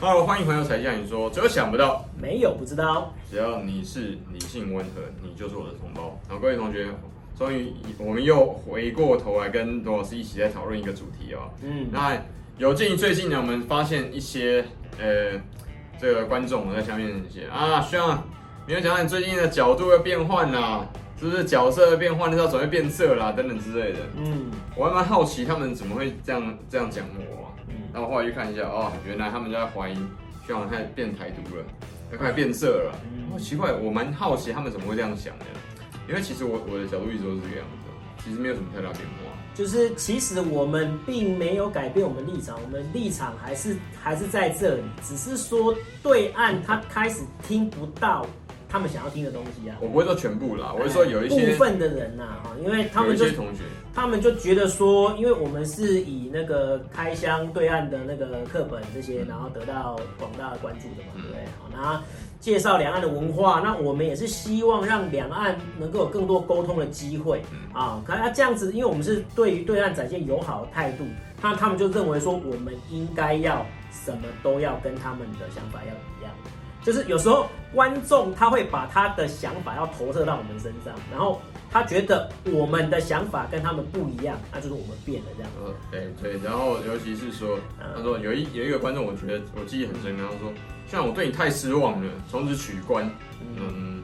Hello，欢迎回到柴 Sean 你说，只有想不到，没有不知道。只要你是理性温和，你就是我的同胞。好，各位同学，终于我们又回过头来跟罗老师一起在讨论一个主题哦。嗯，那有鉴于最近呢，我们发现一些呃，这个观众在下面写啊，希望你要讲讲你最近的角度要变换啦，是不是角色的变换，要准备变色啦，等等之类的。嗯，我还蛮好奇他们怎么会这样这样讲我。然后后来去看一下，哦，原来他们就在怀疑，希望开始变台独了，要开始变色了。哦，奇怪，我蛮好奇他们怎么会这样想的，因为其实我我的角度一直都是这个样子，其实没有什么太大变化。就是其实我们并没有改变我们立场，我们立场还是还是在这里，只是说对岸他开始听不到。他们想要听的东西啊，我不会说全部啦，我会说有一些部分的人呐，哈，因为他们就同学，他们就觉得说，因为我们是以那个开箱对岸的那个课本这些，然后得到广大的关注的嘛，对不对？好，那介绍两岸的文化，那我们也是希望让两岸能够有更多沟通的机会啊。可那这样子，因为我们是对于对岸展现友好的态度，那他们就认为说，我们应该要什么都要跟他们的想法要一样。就是有时候观众他会把他的想法要投射到我们身上，然后他觉得我们的想法跟他们不一样，那就是我们变了这样。嗯，对对。然后尤其是说，他说有一有一个观众，我觉得我记忆很深，然后说像我对你太失望了，从此取关。嗯，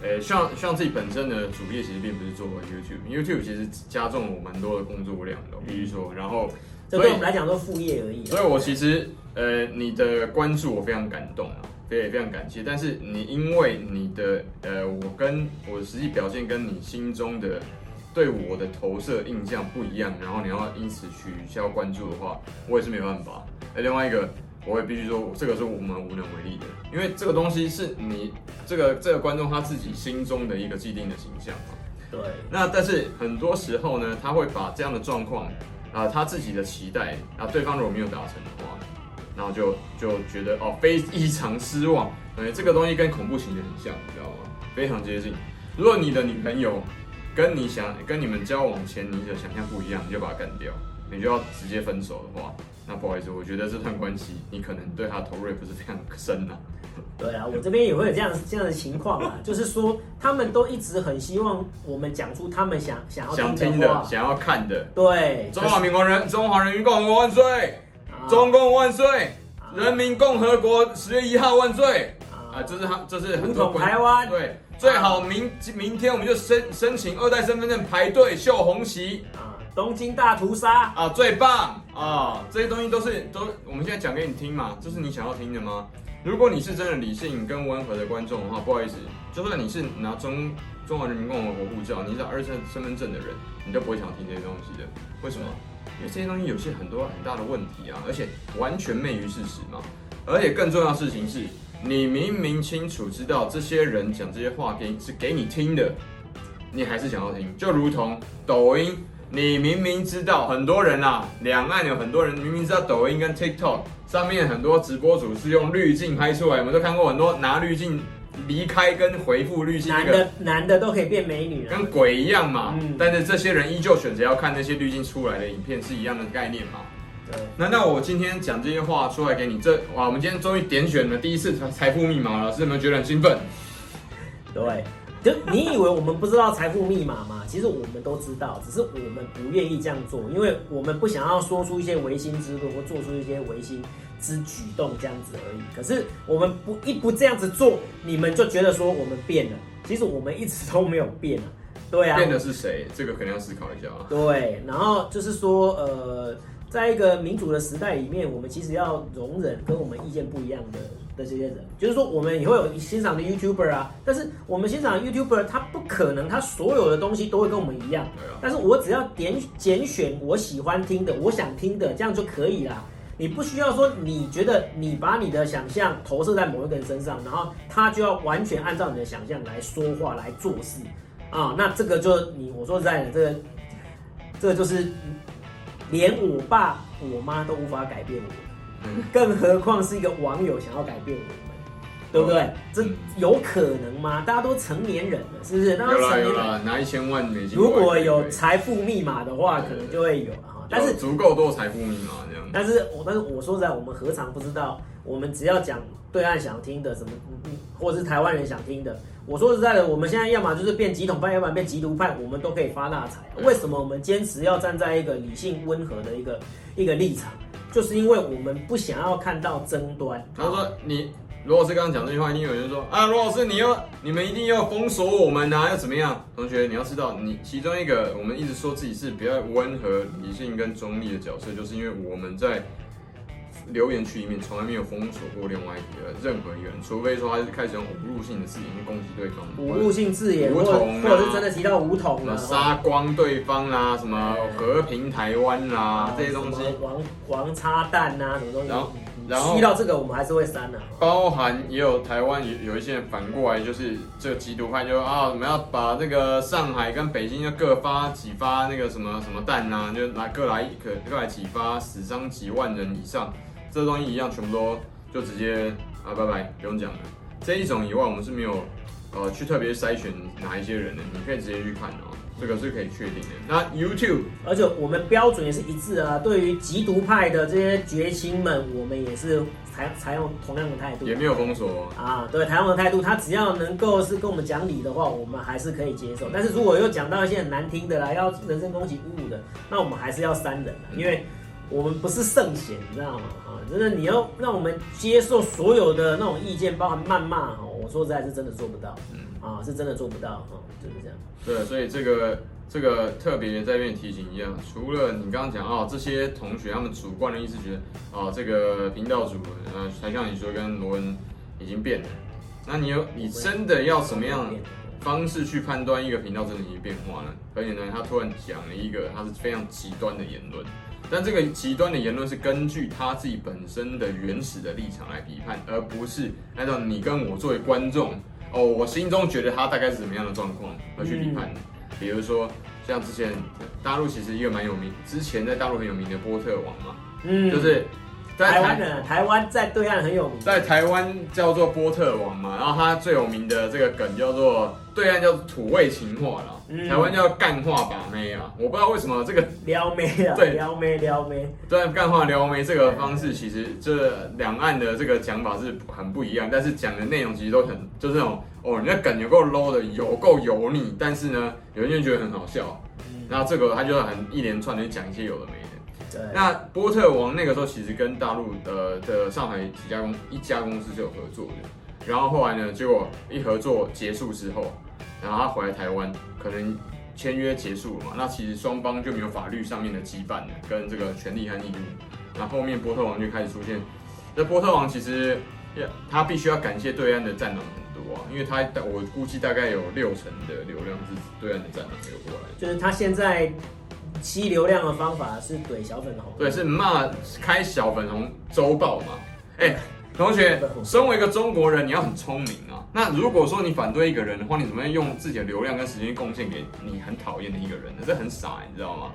诶，像像自己本身的主业其实并不是做 YouTube，YouTube 其实加重了我蛮多的工作量的，比如说，然后这对我们来讲都是副业而已。所以我其实呃，你的关注我非常感动啊。非非常感谢，但是你因为你的呃，我跟我的实际表现跟你心中的对我的投射印象不一样，然后你要因此取消关注的话，我也是没办法。哎，另外一个，我也必须说，这个是我们无能为力的，因为这个东西是你这个这个观众他自己心中的一个既定的形象嘛。对。那但是很多时候呢，他会把这样的状况啊，他自己的期待啊，对方如果没有达成的话。然后就就觉得哦，非异常失望。哎，这个东西跟恐怖情节很像，你知道吗？非常接近。如果你的女朋友跟你想跟你们交往前你的想象不一样，你就把她干掉，你就要直接分手的话，那不好意思，我觉得这段关系你可能对她投入也不是非常深呐。对啊，我这边也会有这样这样的情况啊，就是说他们都一直很希望我们讲出他们想想要听的，想听的、想要看的。对，中华民国人，中华人民共和国万岁！中共万岁！人民共和国十月一号万岁！啊，这是他，这是很多台湾对，最好明明天我们就申申请二代身份证排队秀红旗啊！东京大屠杀啊，最棒啊！这些东西都是都，我们现在讲给你听嘛，这是你想要听的吗？如果你是真的理性跟温和的观众的话，不好意思，就算你是拿中中华人民共和国护照，你是二代身份证的人，你都不会想听这些东西的，为什么？因为这些东西有些很多很大的问题啊，而且完全昧于事实嘛。而且更重要的事情是，你明明清楚知道这些人讲这些话给是给你听的，你还是想要听。就如同抖音，你明明知道很多人啊，两岸有很多人明明知道抖音跟 TikTok 上面很多直播主是用滤镜拍出来，我们都看过很多拿滤镜。离开跟回复滤镜，男的男的都可以变美女了，跟鬼一样嘛。嗯，但是这些人依旧选择要看那些滤镜出来的影片，是一样的概念嘛。对。难道我今天讲这些话出来给你，这哇，我们今天终于点选了第一次财富密码了，老师有没有觉得很兴奋？对，就你以为我们不知道财富密码吗？其实我们都知道，只是我们不愿意这样做，因为我们不想要说出一些违心之论或做出一些违心。之举动这样子而已，可是我们不一不这样子做，你们就觉得说我们变了。其实我们一直都没有变啊，对啊。变的是谁？这个肯定要思考一下啊。对，然后就是说，呃，在一个民主的时代里面，我们其实要容忍跟我们意见不一样的的这些人。就是说，我们也会有欣赏的 YouTuber 啊，但是我们欣赏的 YouTuber 他不可能他所有的东西都会跟我们一样。对啊。但是我只要点拣选我喜欢听的，我想听的，这样就可以了。你不需要说，你觉得你把你的想象投射在某一个人身上，然后他就要完全按照你的想象来说话、来做事啊？那这个就你我说实在的，这个这个就是连我爸我妈都无法改变我，更何况是一个网友想要改变我们，对不对？这有可能吗？大家都成年人了，是不是？有啦有啦，拿一千万美金。如果有财富密码的话，可能就会有啊。但是足够多财富密码这样。但是我但是我说实在，我们何尝不知道？我们只要讲对岸想听的什么，或者是台湾人想听的，我说实在的，我们现在要么就是变极统派，要么变极独派，我们都可以发大财。为什么我们坚持要站在一个理性温和的一个一个立场？就是因为我们不想要看到争端。他说你。如果是刚刚讲这句话，一定有人说啊，罗老师，你要你们一定要封锁我们啊，要怎么样？同学，你要知道，你其中一个我们一直说自己是比较温和、理性跟中立的角色，就是因为我们在留言区里面从来没有封锁过另外一个任何一个人，除非说他是开始用侮辱性的字眼去攻击对方，侮辱性字眼，武统、啊，或者是真的提到武统了，杀光对方啦、啊，什么和平台湾啦、啊，这些东西，王王插蛋呐，什么东西。然后然后，遇到这个我们还是会删的。包含也有台湾有有一些人反过来，就是这个缉毒派就啊，我们要把那个上海跟北京就各发几发那个什么什么弹呐，就来各来可各来几发，死伤几万人以上，这东西一样全部都就直接啊拜拜，不用讲了。这一种以外，我们是没有呃去特别筛选哪一些人的，你可以直接去看哦。这个是可以确定的。那 YouTube，而且我们标准也是一致啊。对于极毒派的这些觉青们，我们也是采采用同样的态度。也没有封锁啊。对，台湾的态度，他只要能够是跟我们讲理的话，我们还是可以接受。但是如果又讲到一些很难听的啦，要人身攻击、侮辱的，那我们还是要删人，因为我们不是圣贤，你知道吗？啊，真的，你要让我们接受所有的那种意见，包含谩骂，哈，我说实在是真的做不到。嗯。啊，是真的做不到，哈，就是这样。对，所以这个这个特别在这边提醒一样，除了你刚刚讲啊，这些同学他们主观的意思觉得啊，这个频道主，呃，才像你说跟罗恩已经变了，那你有你真的要什么样方式去判断一个频道真的已经变化呢？很简单，他突然讲了一个他是非常极端的言论，但这个极端的言论是根据他自己本身的原始的立场来批判，而不是按照你跟我作为观众。哦，我心中觉得他大概是什么样的状况而去评判的，比如说像之前大陆其实一个蛮有名，之前在大陆很有名的波特王嘛，嗯，就是在台湾的台湾在对岸很有名，在台湾叫做波特王嘛，然后他最有名的这个梗叫做对岸叫土味情话啦。台湾叫干话把妹啊，我不知道为什么这个撩妹啊，对，撩妹撩妹，对，干话撩妹这个方式，其实这两岸的这个讲法是很不一样，但是讲的内容其实都很就是那种哦，你那梗有够 low 的，有够油腻，但是呢，有些人觉得很好笑，那这个他就很一连串的讲一些有的没的。对，那波特王那个时候其实跟大陆的的上海几家公一家公司是有合作的，然后后来呢，结果一合作结束之后。然后他回来台湾，可能签约结束了嘛？那其实双方就没有法律上面的羁绊了，跟这个权利和义务。那后面波特王就开始出现。这波特王其实，他必须要感谢对岸的战狼很多啊，因为他我估计大概有六成的流量是对岸的战狼流过来。就是他现在吸流量的方法是怼小粉红，对，是骂开小粉红周报嘛？哎。同学，身为一个中国人，你要很聪明啊。那如果说你反对一个人的话，你怎么样用自己的流量跟时间贡献给你很讨厌的一个人呢？这很傻，你知道吗？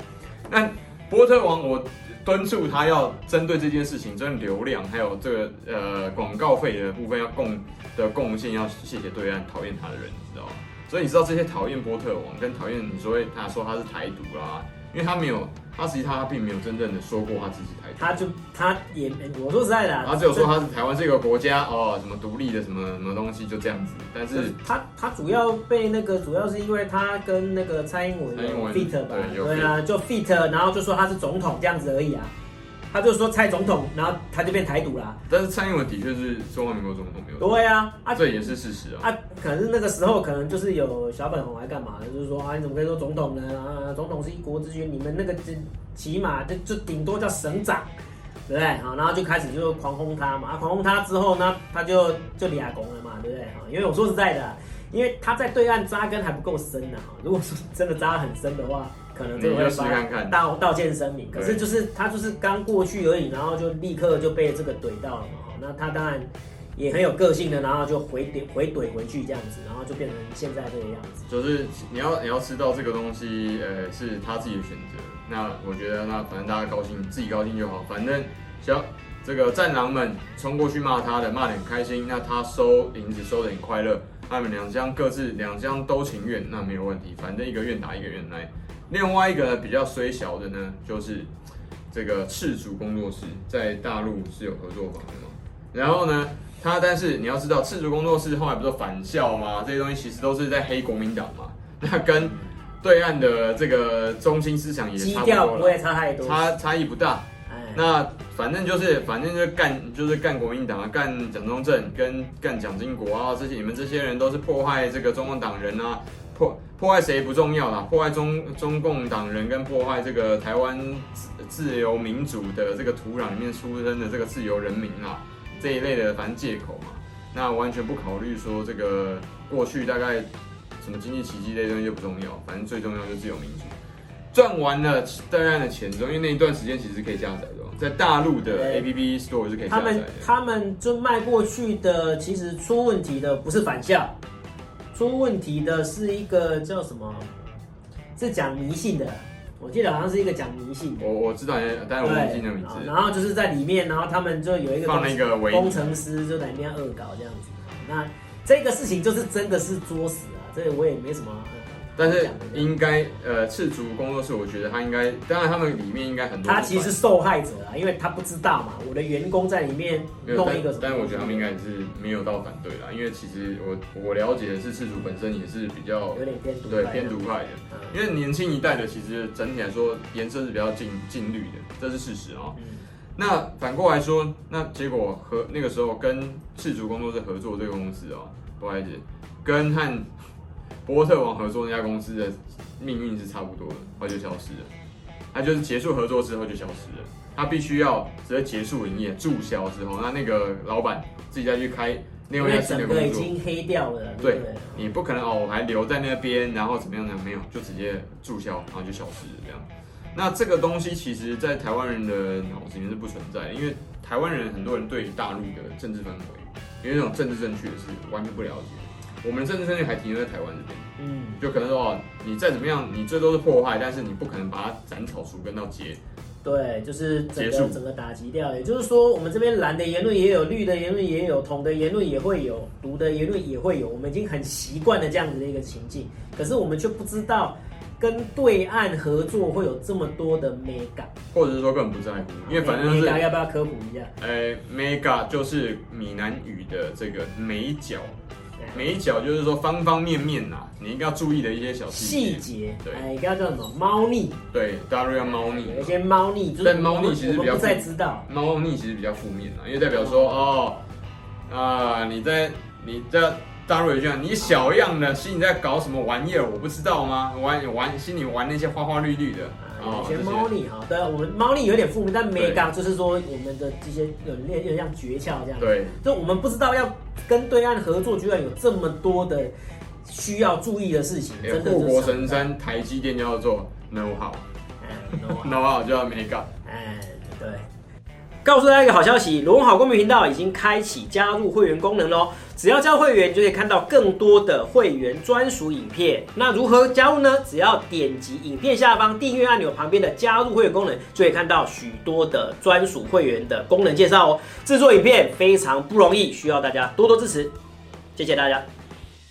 那波特王，我敦促他要针对这件事情，针对流量还有这个呃广告费的部分要贡的贡献，要谢谢对岸讨厌他的人，你知道吗？所以你知道这些讨厌波特王跟讨厌你说他说他是台独啦。因为他没有，他实际他并没有真正的说过他自己台独，他就他也，我说实在的，他只有说他是台湾这个国家哦，什么独立的什么什么东西就这样子。但是他他主要被那个主要是因为他跟那个蔡英文有 fit 吧，对啊，就 fit，然后就说他是总统这样子而已啊。他就说蔡总统，然后他就变台独啦。但是蔡英文的确是中华民国总统，没有对啊，啊，这也是事实啊。啊，可是那个时候可能就是有小粉红来干嘛的，就是说啊，你怎么可以说总统呢？啊，总统是一国之君，你们那个就起码就就顶多叫省长，对不对？啊，然后就开始就狂轰他嘛。啊，狂轰他之后呢，他就就俩拱了嘛，对不对？啊，因为我说实在的，因为他在对岸扎根还不够深呢。哈，如果说真的扎很深的话。可能就会发道道歉声明，可是就是他就是刚过去而已，然后就立刻就被这个怼到了嘛。那他当然也很有个性的，然后就回怼回怼回去这样子，然后就变成现在这个样子。就是你要你要知道这个东西，呃，是他自己的选择。那我觉得那反正大家高兴，自己高兴就好。反正行，这个战狼们冲过去骂他的，骂得很开心，那他收银子收得很快乐，他们两厢各自两厢都情愿，那没有问题。反正一个愿打一个愿挨。另外一个比较衰小的呢，就是这个赤足工作室在大陆是有合作方的嘛。然后呢，他但是你要知道，赤足工作室后来不是反校吗？这些东西其实都是在黑国民党嘛。那跟对岸的这个中心思想也差不多了，不会差太多，差差异不大。那反正就是，反正就是干，就是干国民党啊，干蒋中正跟干蒋经国啊，这些你们这些人都是破坏这个中共党人啊，破破坏谁不重要啦，破坏中中共党人跟破坏这个台湾自自由民主的这个土壤里面出生的这个自由人民啊，这一类的反正借口嘛，那完全不考虑说这个过去大概什么经济奇迹这些东西就不重要，反正最重要就是自由民主。赚完了大量的钱之后，因为那一段时间其实可以下载的。在大陆的 APP Store 是可以下载的。他们他们就卖过去的，其实出问题的不是返校，出问题的是一个叫什么？是讲迷信的。我记得好像是一个讲迷信的。我我知道，但是我忘记那名字。然后就是在里面，然后他们就有一个放那个工程师就在里面恶搞这样子。那这个事情就是真的是作死啊！这个我也没什么。但是应该呃，赤足工作室，我觉得他应该，当然他们里面应该很多。他其实是受害者啊，因为他不知道嘛。我的员工在里面弄一个什么？但是我觉得他们应该也是没有到反对啦，因为其实我我了解的是赤足本身也是比较有点偏独对偏独派的，嗯、因为年轻一代的其实整体来说颜色是比较近近绿的，这是事实啊、喔。嗯、那反过来说，那结果和那个时候跟赤足工作室合作这个公司哦、喔，不好意思，跟和。波特王合作那家公司的命运是差不多的，后来就消失了。他就是结束合作之后就消失了，他必须要直接结束营业注销之后，那那个老板自己再去开另外一家新的工作，已经黑掉了。对，对你不可能哦，我还留在那边，然后怎么样呢？没有，就直接注销，然后就消失了这样。那这个东西其实，在台湾人的脑子里面是不存在的，因为台湾人很多人对大陆的政治氛围，因为那种政治正确是完全不了解。我们的政治正确还停留在台湾这边，嗯，就可能说，你再怎么样，你最多是破坏，但是你不可能把它斩草除根到结。对，就是整个整个打击掉。也就是说，我们这边蓝的言论也有，绿的言论也有，统的言论也会有，独的言论也会有。我们已经很习惯了这样子的一个情境，可是我们却不知道跟对岸合作会有这么多的 mega，或者是说根本不在乎，因为反正是 mega 要不要科普一下？呃，mega 就是闽南语的这个美角。每一角就是说方方面面呐，你应该要注意的一些小细节。对，哎，应该叫什么？猫腻。对，大陆要猫腻。有一些猫腻，但猫腻其实比较不太知道。猫腻其实比较负面啊，因为代表说哦，啊，你在你在大陆有这样，你小样的，心里在搞什么玩意儿？我不知道吗？玩玩心里玩那些花花绿绿的。有些猫腻哈，对啊，我们猫腻有点负面，但 mega 就是说我们的这些有点有点像诀窍这样。对，就我们不知道要跟对岸合作，居然有这么多的需要注意的事情。真的，护国神山台积电要做 know how，know how 就要 mega。哎，对。告诉大家一个好消息，罗文好公民频道已经开启加入会员功能喽！只要加会员，就可以看到更多的会员专属影片。那如何加入呢？只要点击影片下方订阅按钮旁边的加入会员功能，就可以看到许多的专属会员的功能介绍哦。制作影片非常不容易，需要大家多多支持，谢谢大家。